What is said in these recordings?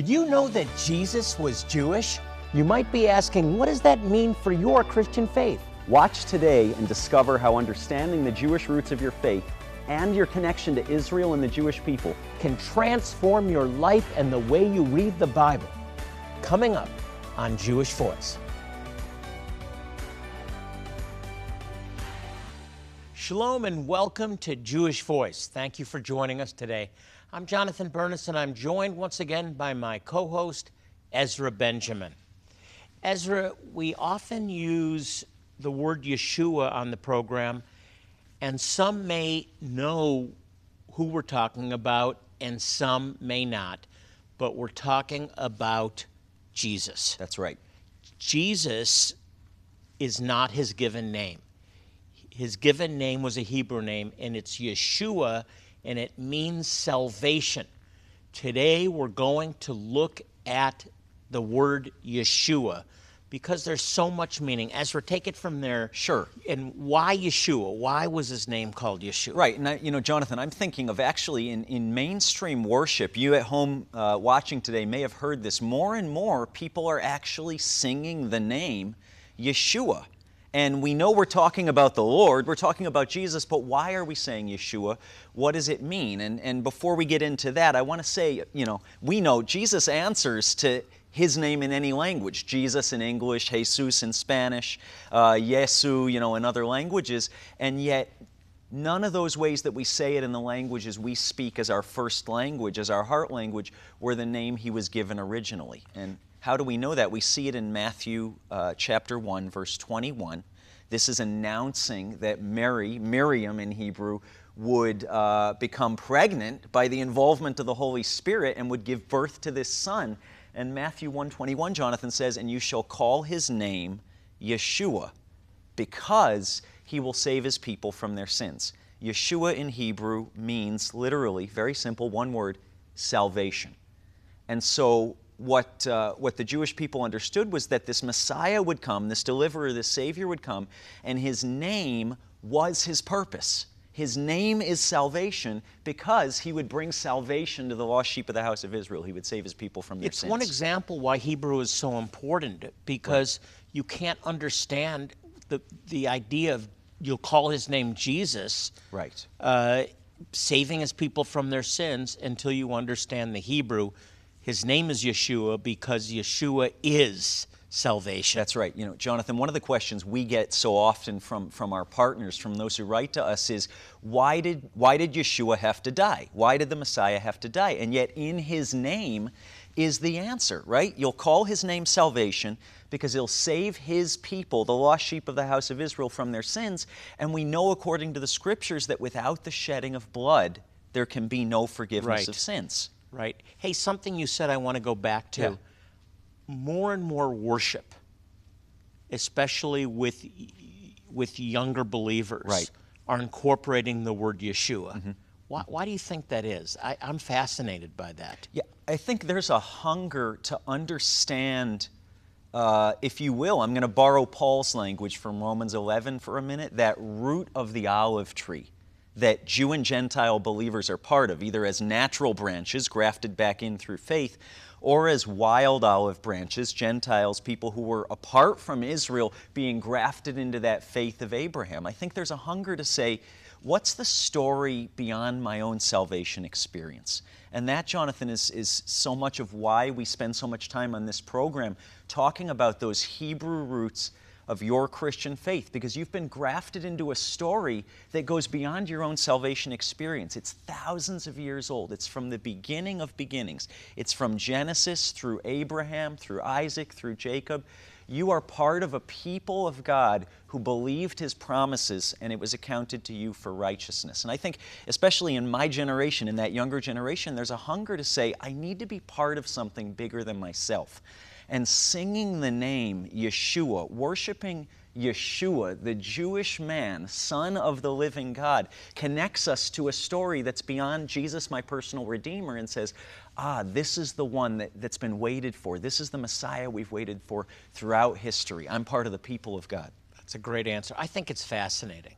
Did you know that Jesus was Jewish? You might be asking, what does that mean for your Christian faith? Watch today and discover how understanding the Jewish roots of your faith and your connection to Israel and the Jewish people Can transform your life and the way you read the Bible. Coming up on Jewish Voice. Shalom and welcome to Jewish Voice. Thank you for joining us today. I'm Jonathan Bernis and I'm joined once again by my co host, Ezra Benjamin. Ezra, we often use the word Yeshua on the program, and some may know who we're talking about and some may not, but we're talking about Jesus. That's right. Jesus is not his given name. His given name was a Hebrew name, and it's Yeshua, and it means salvation. Today, we're going to look at the word Yeshua because there's so much meaning. Ezra, take it from there. Sure. And why Yeshua? Why was his name called Yeshua? Right, and I, you know, Jonathan, I'm thinking of actually in, in mainstream worship. You at home uh, watching today may have heard this. More and more people are actually singing the name Yeshua. And we know we're talking about the Lord, we're talking about Jesus, but why are we saying Yeshua? What does it mean? And, and before we get into that, I want to say, you know, we know Jesus answers to his name in any language Jesus in English, Jesus in Spanish, uh, Yesu, you know, in other languages. And yet, none of those ways that we say it in the languages we speak as our first language, as our heart language, were the name he was given originally. And how do we know that? We see it in Matthew uh, chapter 1, verse 21. This is announcing that Mary, Miriam in Hebrew, would uh, become pregnant by the involvement of the Holy Spirit and would give birth to this son. And Matthew 121, Jonathan says, And you shall call his name Yeshua, because he will save his people from their sins. Yeshua in Hebrew means literally, very simple, one word, salvation. And so what, uh, what the Jewish people understood was that this Messiah would come, this deliverer, this Savior would come, and his name was his purpose. His name is salvation because he would bring salvation to the lost sheep of the house of Israel. He would save his people from their It's sins. one example why Hebrew is so important because you can't understand the, the idea of you'll call his name Jesus, Right. uh, saving his people from their sins until you understand the Hebrew. His name is Yeshua because Yeshua is salvation. That's right. You know, Jonathan, one of the questions we get so often from, from our partners, from those who write to us, is why did, why did Yeshua have to die? Why did the Messiah have to die? And yet, in his name is the answer, right? You'll call his name salvation because he'll save his people, the lost sheep of the house of Israel, from their sins. And we know, according to the scriptures, that without the shedding of blood, there can be no forgiveness Right. of sins. Right. Hey, something you said I want to go back to. Yeah. More and more worship, especially with with younger believers, Right. are incorporating the word Yeshua. Why, why do you think that is? I, I'm fascinated by that. Yeah, I think there's a hunger to understand, uh, if you will, I'm going to borrow Paul's language from Romans 11 for a minute, that root of the olive tree that Jew and Gentile believers are part of, either as natural branches grafted back in through faith, or as wild olive branches, Gentiles, people who were apart from Israel, being grafted into that faith of Abraham. I think there's a hunger to say, what's the story beyond my own salvation experience? And that, Jonathan, is, is so much of why we spend so much time on this program talking about those Hebrew roots of your Christian faith because you've been grafted into a story that goes beyond your own salvation experience. It's thousands of years old. It's from the beginning of beginnings. It's from Genesis through Abraham, through Isaac, through Jacob. You are part of a people of God who believed his promises and it was accounted to you for righteousness. And I think, especially in my generation, in that younger generation, there's a hunger to say, I need to be part of something bigger than myself. And singing the name Yeshua, worshiping Yeshua, the Jewish man, Son of the living God, connects us to a story that's beyond Jesus, my personal Redeemer, and says, Ah, this is the one that, that's been waited for. This is the Messiah we've waited for throughout history. I'm part of the people of God. That's a great answer. I think it's fascinating.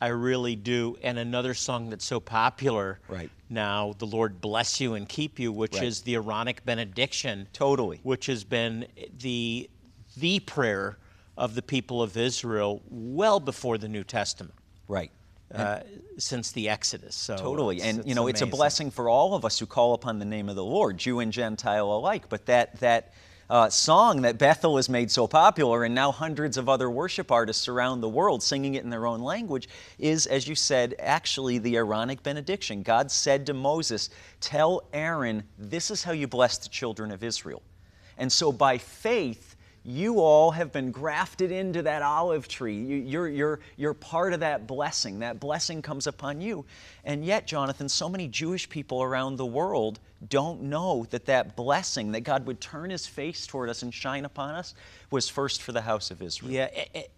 I really do. And another song that's so popular Right. now, The Lord Bless You and Keep You, which Right. is the Aaronic benediction. Totally. Which has been the, the prayer of the people of Israel well before the New Testament, Right. uh, since the Exodus. So Totally. And, you know, it's a blessing for all of us who call upon the name of the Lord, Jew and Gentile alike. But that, that uh, song that Bethel has made so popular, and now hundreds of other worship artists around the world singing it in their own language, is, as you said, actually the Aaronic benediction. God said to Moses, Tell Aaron, this is how you bless the children of Israel. And so by faith, you all have been grafted into that olive tree. You, you're, you're, you're part of that blessing. That blessing comes upon you. And yet, Jonathan, so many Jewish people around the world don't know that that blessing, that God would turn his face toward us and shine upon us, was first for the house of Israel. Yeah, it, it,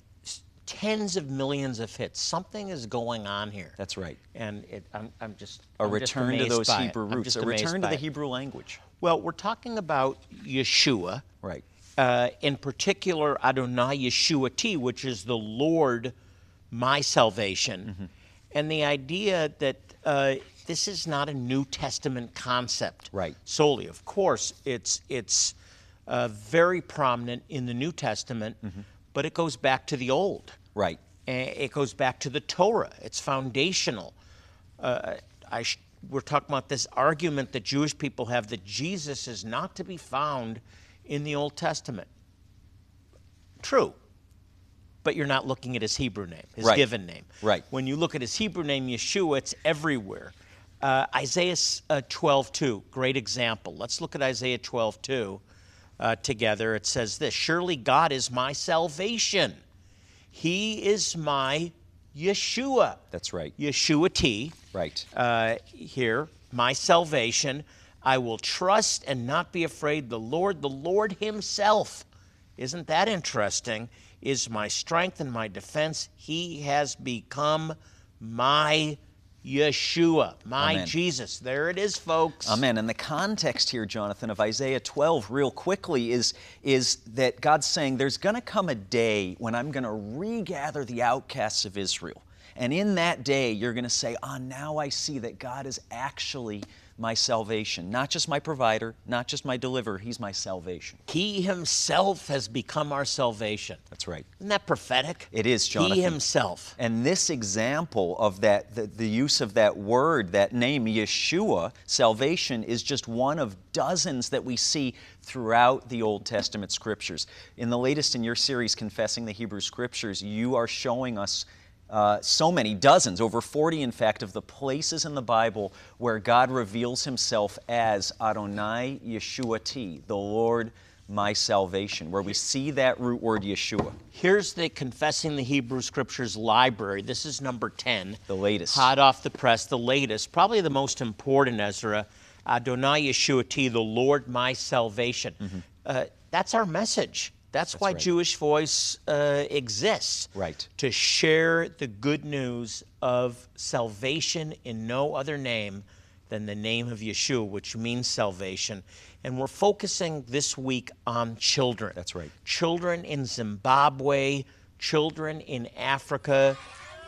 tens of millions of hits. Something is going on here. That's right. And it, I'm, I'm just A I'm just return to those. Hebrew roots, just a return to the. Hebrew language. Well, we're talking about Yeshua. Right. Uh, in particular, Adonai Yeshuati, which is the Lord, my salvation. Mm-hmm. And the idea that uh, this is not a New Testament concept Right. solely. Of course, it's, it's uh, very prominent in the New Testament, Mm-hmm. but it goes back to the Old. Right. And it goes back to the Torah. It's foundational. Uh, I sh- we're talking about this argument that Jewish people have that Jesus is not to be found in the Old Testament. True. But you're not looking at his Hebrew name, his Right. given name. Right. When you look at his Hebrew name, Yeshua, it's everywhere. Uh, Isaiah uh, 12:2, great example. Let's look at Isaiah 12:2 uh, together. It says this: Surely God is my salvation. He is my Yeshua. That's right. Yeshuati. Right. Uh, here, my salvation. I will trust and not be afraid. The Lord, the Lord Himself, isn't that interesting? Is my strength and my defense. He has become my Yeshua, my Amen. Jesus. There it is, folks. Amen. And the context here, Jonathan, of Isaiah 12, real quickly, is, is that God's saying there's going to come a day when I'm going to regather the outcasts of Israel. And in that day, you're going to say, Ah, now I see that God is actually my salvation. Not just my provider, not just my deliverer, He's my salvation. He Himself has become our salvation. That's right. Isn't that prophetic? It is, Jonathan. He Himself. And this example of that, the, the use of that word, that name, Yeshua, salvation, is just one of dozens that we see throughout the Old Testament scriptures. In the latest in your series, Confessing the Hebrew Scriptures, you are showing us uh, so many, dozens, over 40 in fact, of the places in the Bible where God reveals himself as Adonai Yeshua T, the Lord my salvation, where we see that root word Yeshua. Here's the Confessing the Hebrew Scriptures library. This is number 10. The latest. Hot off the press, the latest. Probably the most important, Ezra. Adonai Yeshuati, the Lord my salvation. Uh, that's our message. That's, why right. Jewish Voice uh, exists. Right. To share the good news of salvation in no other name than the name of Yeshua, which means salvation. And we're focusing this week on children. That's right. Children in Zimbabwe, children in Africa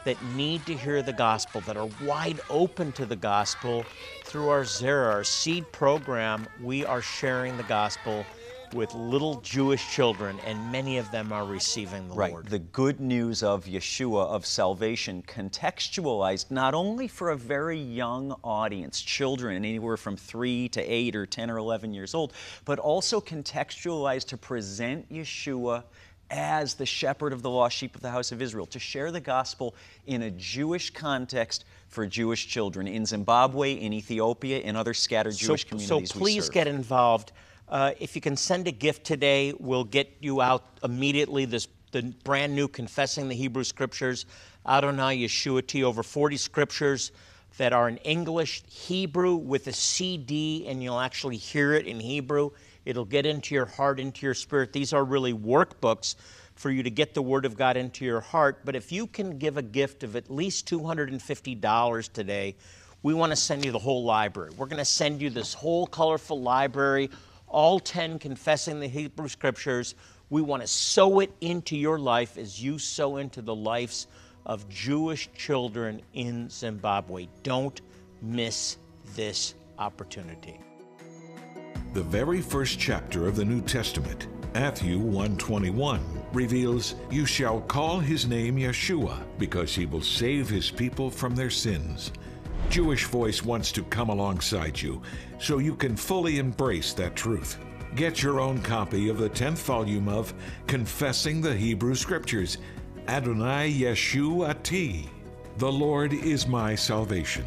that need to hear the gospel, that are wide open to the gospel. Through our Zera, our seed program, we are sharing the gospel with little Jewish children, and many of them are receiving the Right. Lord. The good news of Yeshua, of salvation, contextualized not only for a very young audience, children anywhere from three to eight or 10 or 11 years old, but also contextualized to present Yeshua as the shepherd of the lost sheep of the house of Israel, to share the gospel in a Jewish context for Jewish children in Zimbabwe, in Ethiopia, in other scattered Jewish so, communities. So we please serve. get involved. Uh, if you can send a gift today, we'll get you out immediately this the brand new Confessing the Hebrew Scriptures, Adonai Yeshuati, over 40 scriptures that are in English, Hebrew with a CD, and you'll actually hear it in Hebrew. It'll get into your heart, into your spirit. These are really workbooks for you to get the Word of God into your heart. But if you can give a gift of at least $250 today, we want to send you the whole library. We're going to send you this whole colorful library, all 10 confessing the Hebrew Scriptures. We want to sow it into your life as you sow into the lives of Jewish children in Zimbabwe. Don't miss this opportunity. The very first chapter of the New Testament, Matthew 121, reveals, "You shall call his name Yeshua, because he will save his people from their sins." Jewish Voice wants to come alongside you so you can fully embrace that truth. Get your own copy of the 10th volume of Confessing the Hebrew Scriptures, Adonai Yeshuati. The Lord is my salvation.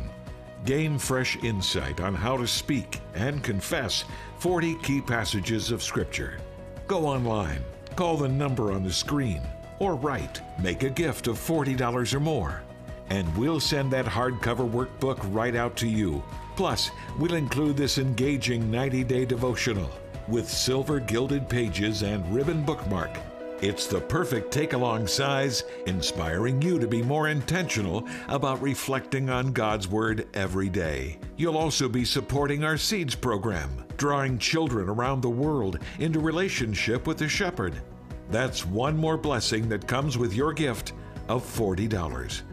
Gain fresh insight on how to speak and confess 40 key passages of Scripture. Go online, call the number on the screen, or write, make a gift of $40 or more, and we'll send that hardcover workbook right out to you. Plus, we'll include this engaging 90 day devotional with silver gilded pages and ribbon bookmark. It's the perfect take along size, inspiring you to be more intentional about reflecting on God's Word every day. You'll also be supporting our Seeds program, drawing children around the world into relationship with the Shepherd. That's one more blessing that comes with your gift of $40.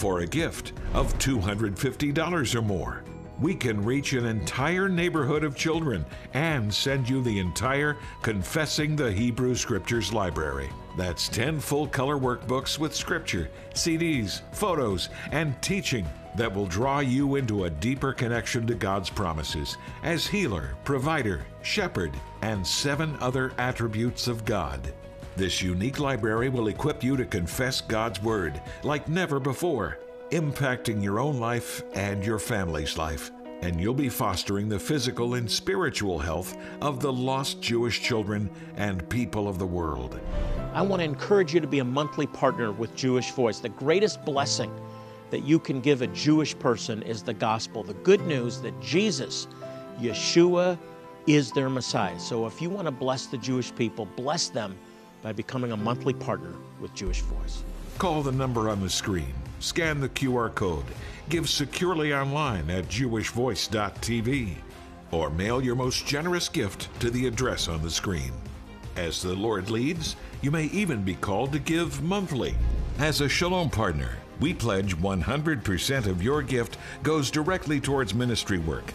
For a gift of $250 or more, we can reach an entire neighborhood of children and send you the entire Confessing the Hebrew Scriptures library. That's 10 full color workbooks with scripture, CDs, photos, and teaching that will draw you into a deeper connection to God's promises as healer, provider, shepherd, and seven other attributes of God. This unique library will equip you to confess God's Word like never before impacting your own life and your family's life. And you'll be fostering the physical and spiritual health of the lost Jewish children and people of the world. I want to encourage you to be a monthly partner with Jewish Voice. The greatest blessing that you can give a Jewish person is the gospel, the good news that Jesus, Yeshua, is their Messiah. So if you want to bless the Jewish people, bless them by becoming a monthly partner with Jewish Voice. Call the number on the screen, scan the QR code, give securely online at jewishvoice.tv, or mail your most generous gift to the address on the screen. As the Lord leads, you may even be called to give monthly. As a Shalom partner, we pledge 100% of your gift goes directly towards ministry work.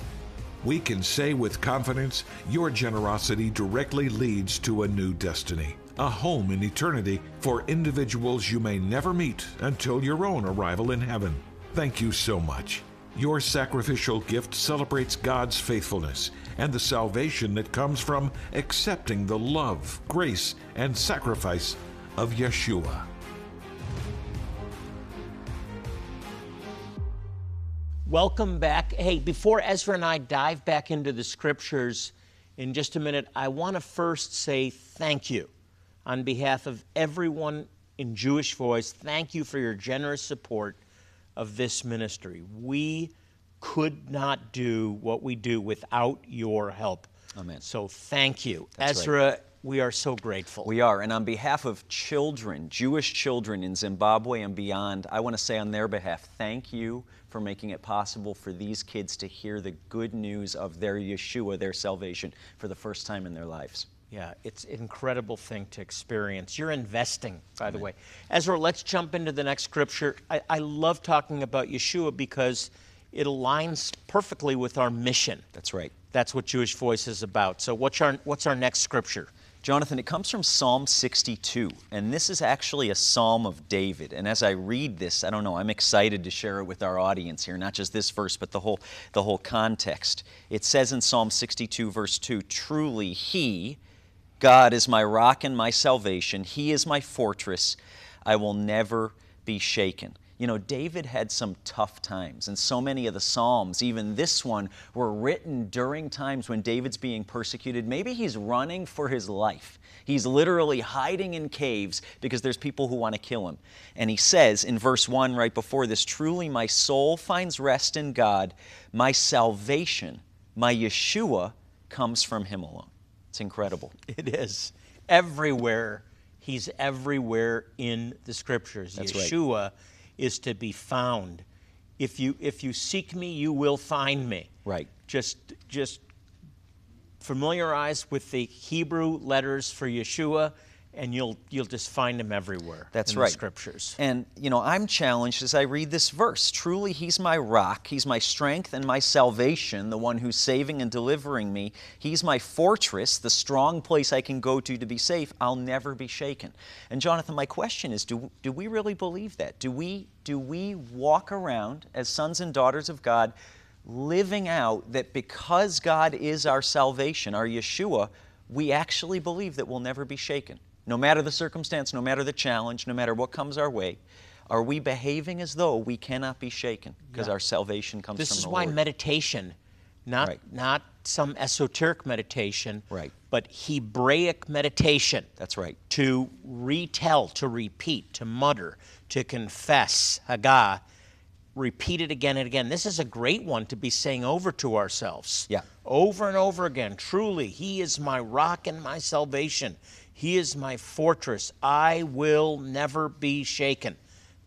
We can say with confidence your generosity directly leads to a new destiny, a home in eternity for individuals you may never meet until your own arrival in heaven. Thank you so much. Your sacrificial gift celebrates God's faithfulness and the salvation that comes from accepting the love, grace, and sacrifice of Yeshua. Welcome back. Hey, before Ezra and I dive back into the scriptures in just a minute, I want to first say thank you on behalf of everyone in Jewish Voice. Thank you for your generous support of this ministry. We could not do what we do without your help. Amen. So thank you. That's Ezra, we are so grateful. We are. And on behalf of children, Jewish children in Zimbabwe and beyond, I want to say on their behalf, thank you for making it possible for these kids to hear the good news of their Yeshua, their salvation, for the first time in their lives. Yeah, it's an incredible thing to experience. You're investing, by the way. Ezra, let's jump into the next scripture. I, I love talking about Yeshua because it aligns perfectly with our mission. That's right. That's what Jewish Voice is about. So, what's our, what's our next scripture? Jonathan, it comes from Psalm 62, and this is actually a psalm of David. And as I read this, I don't know, I'm excited to share it with our audience here, not just this verse, but the whole, the whole context. It says in Psalm 62, verse 2 Truly, He, God, is my rock and my salvation, He is my fortress. I will never be shaken. You know, David had some tough times, and so many of the Psalms, even this one, were written during times when David's being persecuted. Maybe he's running for his life. He's literally hiding in caves because there's people who want to kill him. And he says in verse 1 right before this Truly, my soul finds rest in God. My salvation, my Yeshua, comes from Him alone. It's incredible. It is. Everywhere, He's everywhere in the scriptures. That's right. Yeshua is to be found. If you, if you seek me, you will find me. Right. Just, just familiarize with the Hebrew letters for Yeshua, and you'll you'll just find him everywhere. That's in right. The scriptures. And, you know, I'm challenged as I read this verse. Truly, He's my rock, He's my strength and my salvation, the one who's saving and delivering me. He's my fortress, the strong place I can go to to be safe. I'll never be shaken. And, Jonathan, my question is do, do we really believe that? Do we, do we walk around as sons and daughters of God living out that because God is our salvation, our Yeshua, we actually believe that we'll never be shaken? No matter the circumstance, no matter the challenge, no matter what comes our way, are we behaving as though we cannot be shaken because Yeah. our salvation comes This from is the why Lord? meditation, not Right. not some esoteric meditation, Right. but Hebraic meditation. That's right. To retell, to repeat, to mutter, to confess, Haggah, repeat it again and again. This is a great one to be saying over to ourselves. Yeah. Over and over again. Truly, He is my rock and my salvation. He is my fortress. I will never be shaken.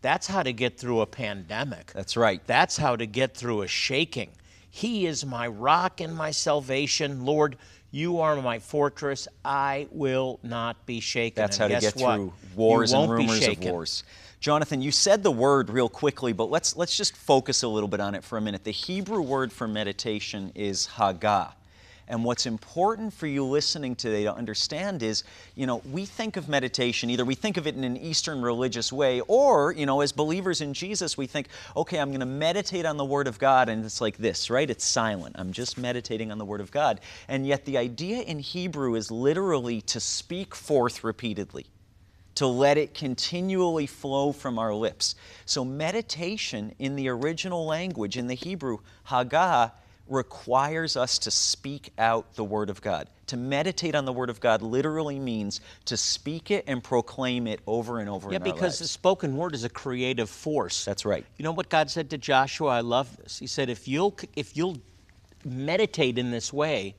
That's how to get through a pandemic. That's right. That's how to get through a shaking. He is my rock and my salvation. Lord, you are my fortress. I will not be shaken. That's And how to get what? through wars and rumors of wars. Jonathan, you said the word real quickly, but let's let's just focus a little bit on it for a minute. The Hebrew word for meditation is Haggah. And what's important for you listening today to understand is, you know, we think of meditation, either we think of it in an Eastern religious way, or, you know, as believers in Jesus, we think, okay, I'm going to meditate on the Word of God, and it's like this, right? It's silent. I'm just meditating on the Word of God. And yet the idea in Hebrew is literally to speak forth repeatedly to let it continually flow from our lips. So, meditation in the original language, in the Hebrew, Haggah, requires us to speak out the Word of God. To meditate on the Word of God literally means to speak it and proclaim it over and over again. Yeah, because the spoken word is a creative force. That's right. You know what God said to Joshua? I love this. He said, if you'll if you'll meditate in this way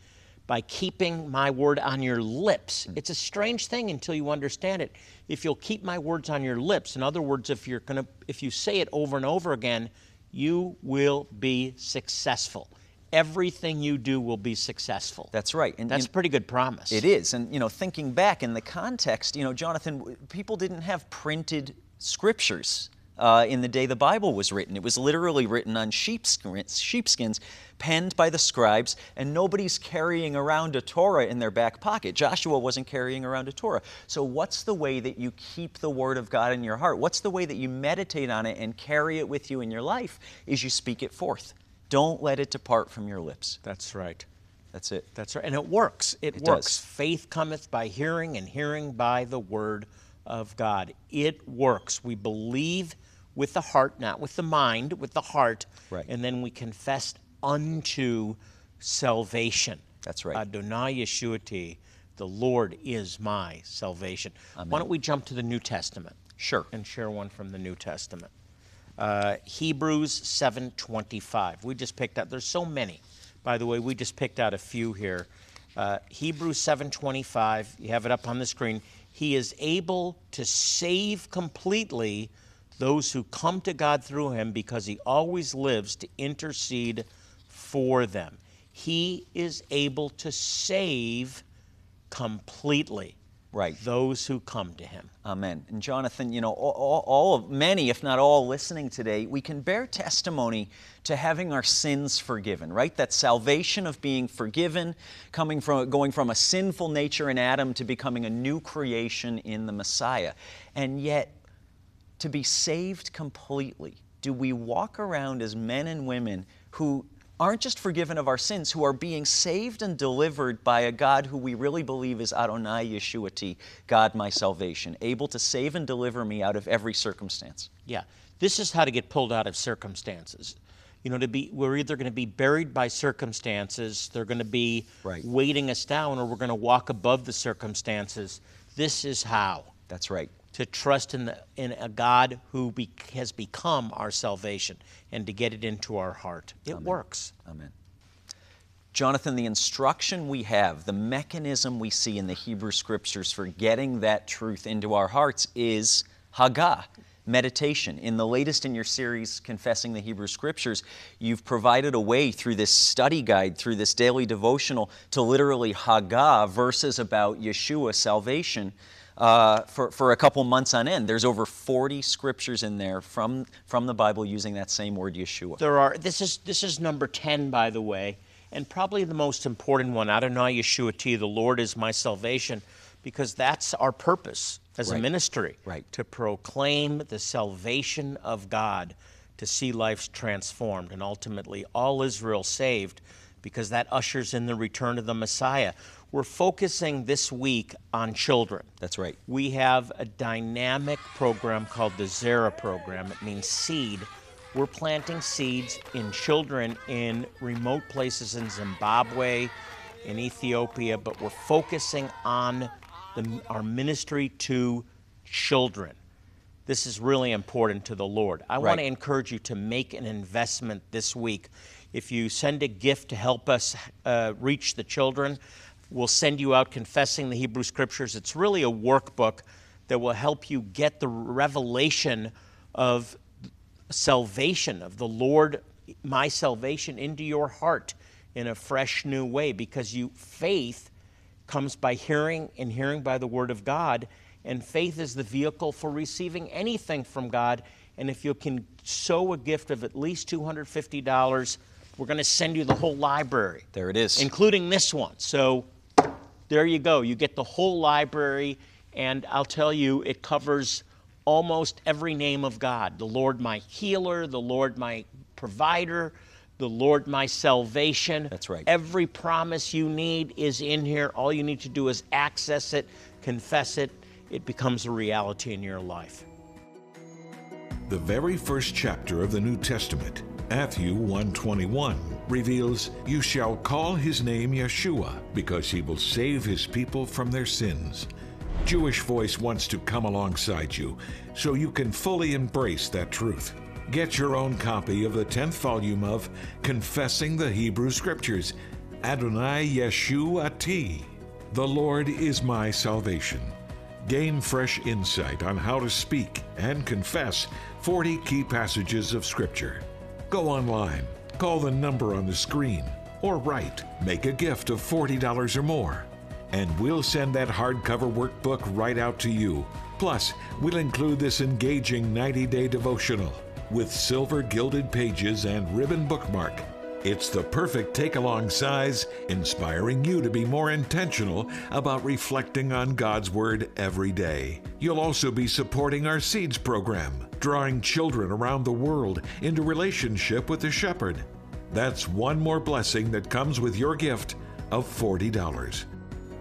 by keeping my word on your lips. Hmm. It's a strange thing until you understand it. If you'll keep my words on your lips, in other words, if you're gonna if you say it over and over again, you will be successful. Everything you do will be successful. That's right. And That's you- a pretty good promise. It is. And, you know, thinking back in the context, you know, Jonathan, people didn't have printed scriptures uh, in the day the Bible was written. It was literally written on sheepskins, sheepskins, penned by the scribes, and nobody's carrying around a Torah in their back pocket. Joshua wasn't carrying around a Torah. So, what's the way that you keep the Word of God in your heart? What's the way that you meditate on it and carry it with you in your life? Is you speak it forth. Don't let it depart from your lips. That's right. That's it. That's right. And it works. It, It works. does. Faith cometh by hearing, and hearing by the word of God. It works. We believe with the heart, not with the mind, with the heart. Right. And then we confess unto salvation. That's right. Adonai Yeshuati, the Lord is my salvation. Why don't we jump to the New Testament? Sure. And share one from the New Testament. Uh, Hebrews 7:25. We just picked out. There's so many. By the way, we just picked out a few here. Uh, Hebrews 7:25. You have it up on the screen. He is able to save completely those who come to God through him because he always lives to intercede for them. He is able to save completely Right. those who come to him. Amen. And Jonathan, you know, all, all, of many, if not all, listening today, we can bear testimony to having our sins forgiven, right? That salvation of being forgiven, coming from going from a sinful nature in Adam to becoming a new creation in the Messiah. And yet, to be saved completely, do we walk around as men and women who aren't just forgiven of our sins, who are being saved and delivered by a God who we really believe is Adonai Yeshuati, God my salvation, able to save and deliver me out of every circumstance? Yeah, this is how to get pulled out of circumstances. You know, to be we're either going to be buried by circumstances, they're going to be Right. weighting us down, or we're going to walk above the circumstances. This is how That's right. To trust in the in a God who be, has become our salvation, and to get it into our heart. It works. Amen. Jonathan, the instruction we have, the mechanism we see in the Hebrew Scriptures for getting that truth into our hearts is Haggah, meditation. In the latest in your series, Confessing the Hebrew Scriptures, you've provided a way through this study guide, through this daily devotional, to literally Haggah verses about Yeshua, salvation. Uh, for, for a couple months on end. There's over 40 scriptures in there from, from the Bible using that same word, Yeshua. There are. This is this is number ten, by the way, and probably the most important one. Adonai Yeshuati. The Lord is my salvation, because that's our purpose as a ministry. Right. To proclaim the salvation of God, to see lives transformed, and ultimately all Israel saved, because that ushers in the return of the Messiah. We're focusing this week on children. That's right. We have a dynamic program called the Zera program. It means seed. We're planting seeds in children in remote places in Zimbabwe, in Ethiopia, but we're focusing on the, our ministry to children. This is really important to the Lord. I want to encourage you to make an investment this week. If you send a gift to help us uh, reach the children, we'll send you out confessing the Hebrew Scriptures. It's really a workbook that will help you get the revelation of salvation, of the Lord, my salvation, into your heart in a fresh new way because you faith comes by hearing and hearing by the word of God and faith is the vehicle for receiving anything from God and if you can sow a gift of at least $250 we're going to send you the whole library There it is. including this one so there you go you get the whole library and I'll tell you it covers almost every name of God the Lord my healer the Lord my provider the Lord my salvation That's right. Every promise you need is in here. All you need to do is access it, confess it. It becomes a reality in your life. The very first chapter of the New Testament, Matthew 121, reveals you shall call his name Yeshua because he will save his people from their sins. Jewish Voice wants to come alongside you so you can fully embrace that truth. Get your own copy of the 10th volume of Confessing the Hebrew Scriptures, Adonai Yeshuati. The Lord is my salvation. Gain fresh insight on how to speak and confess 40 key passages of Scripture. Go online, call the number on the screen, or write, make a gift of $40 or more, and we'll send that hardcover workbook right out to you. Plus, we'll include this engaging 90 day devotional with silver gilded pages and ribbon bookmark. It's the perfect take along size, inspiring you to be more intentional about reflecting on God's Word every day. You'll also be supporting our Seeds program, drawing children around the world into relationship with the Shepherd. That's one more blessing that comes with your gift of $40.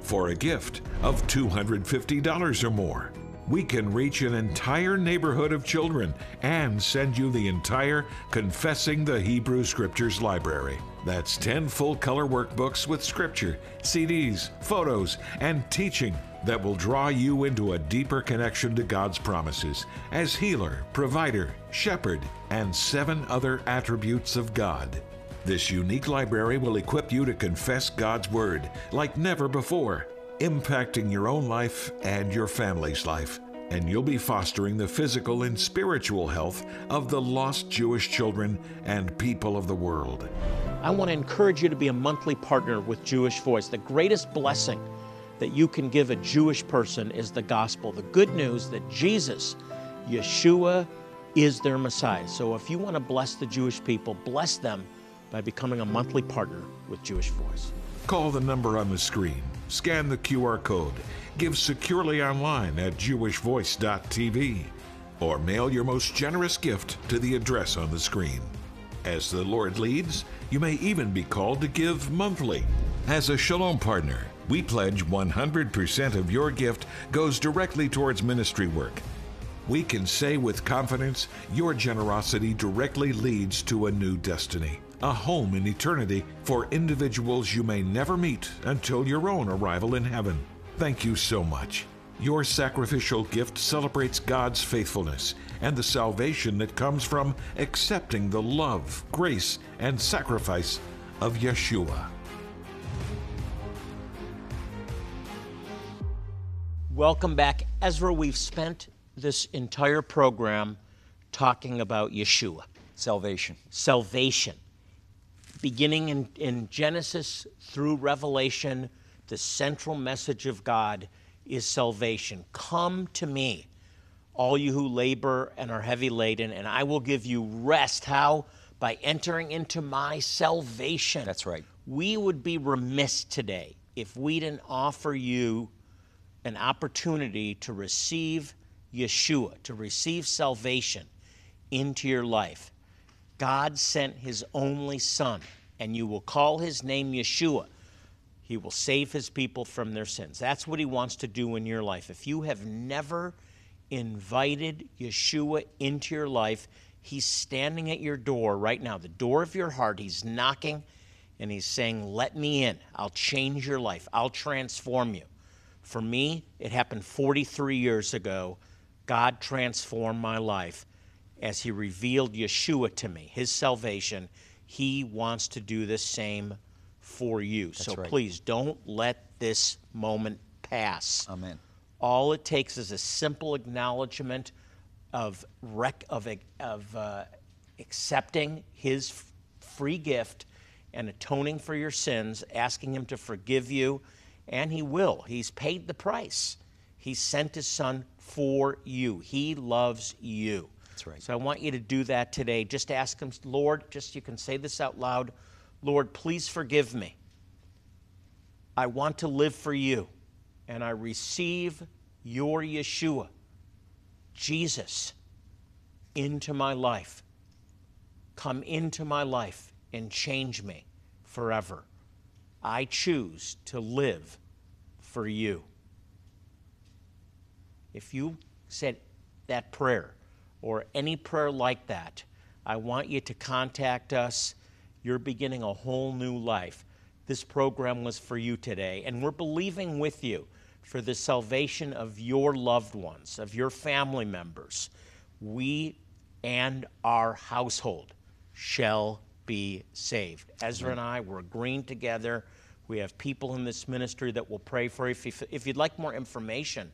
For a gift of $250 or more, we can reach an entire neighborhood of children and send you the entire Confessing the Hebrew Scriptures library. That's 10 full color workbooks with scripture, CDs, photos, and teaching that will draw you into a deeper connection to God's promises as healer, provider, shepherd, and seven other attributes of God. This unique library will equip you to confess God's Word like never before, impacting your own life and your family's life. And you'll be fostering the physical and spiritual health of the lost Jewish children and people of the world. I want to encourage you to be a monthly partner with Jewish Voice. The greatest blessing that you can give a Jewish person is the gospel, the good news that Jesus, Yeshua, is their Messiah. So if you want to bless the Jewish people, bless them by becoming a monthly partner with Jewish Voice. Call the number on the screen, scan the QR code, give securely online at jewishvoice.tv, or mail your most generous gift to the address on the screen. As the Lord leads, you may even be called to give monthly. As a Shalom partner, we pledge 100% of your gift goes directly towards ministry work. We can say with confidence your generosity directly leads to a new destiny, a home in eternity for individuals you may never meet until your own arrival in heaven. Thank you so much. Your sacrificial gift celebrates God's faithfulness and the salvation that comes from accepting the love, grace, and sacrifice of Yeshua. Welcome back. Ezra, we've spent this entire program talking about Yeshua, Salvation. salvation. Beginning in, in Genesis through Revelation, the central message of God is salvation. Come to me, all you who labor and are heavy laden, and I will give you rest. How? By entering into my salvation. That's right. We would be remiss today if we didn't offer you an opportunity to receive Yeshua, to receive salvation into your life. God sent his only Son, and you will call his name Yeshua. He will save his people from their sins. That's what he wants to do in your life. If you have never invited Yeshua into your life, he's standing at your door right now, the door of your heart. He's knocking and he's saying, Let me in. I'll change your life, I'll transform you. For me, it happened 43 years ago. God transformed my life as he revealed Yeshua to me, his salvation. He wants to do the same for you. so right. please don't let this moment pass. Amen. All it takes is a simple acknowledgement of, rec- of, of uh, accepting his f- free gift and atoning for your sins, asking him to forgive you, and he will. He's paid the price. He sent his son for you. He loves you. That's right. So I want you to do that today. Just ask him, Lord, just you can say this out loud. Lord, please forgive me. I want to live for you, and I receive your Yeshua, Jesus, into my life. Come into my life and change me forever. I choose to live for you. If you said that prayer or any prayer like that, I want you to contact us. You're beginning a whole new life. This program was for you today, and we're believing with you for the salvation of your loved ones, of your family members. We and our household shall be saved. Ezra and I, we're agreeing together. We have people in this ministry that will pray for you. If, if you'd like more information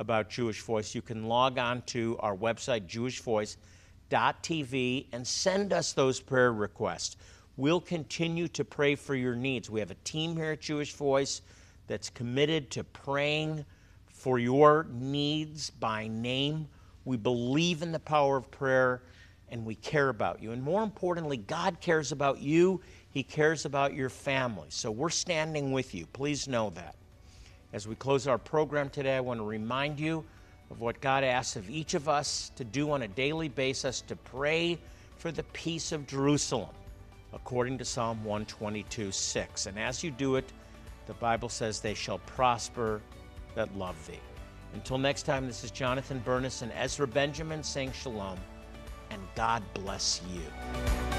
about Jewish Voice, you can log on to our website, jewishvoice.tv, and send us those prayer requests. We'll continue to pray for your needs. We have a team here at Jewish Voice that's committed to praying for your needs by name. We believe in the power of prayer and we care about you. And more importantly, God cares about you, He cares about your family. So we're standing with you. Please know that. As we close our program today, I want to remind you of what God asks of each of us to do on a daily basis to pray for the peace of Jerusalem, according to Psalm 122 6. And as you do it, the Bible says, they shall prosper that love thee. Until next time, this is Jonathan Bernis and Ezra Benjamin saying shalom, and God bless you.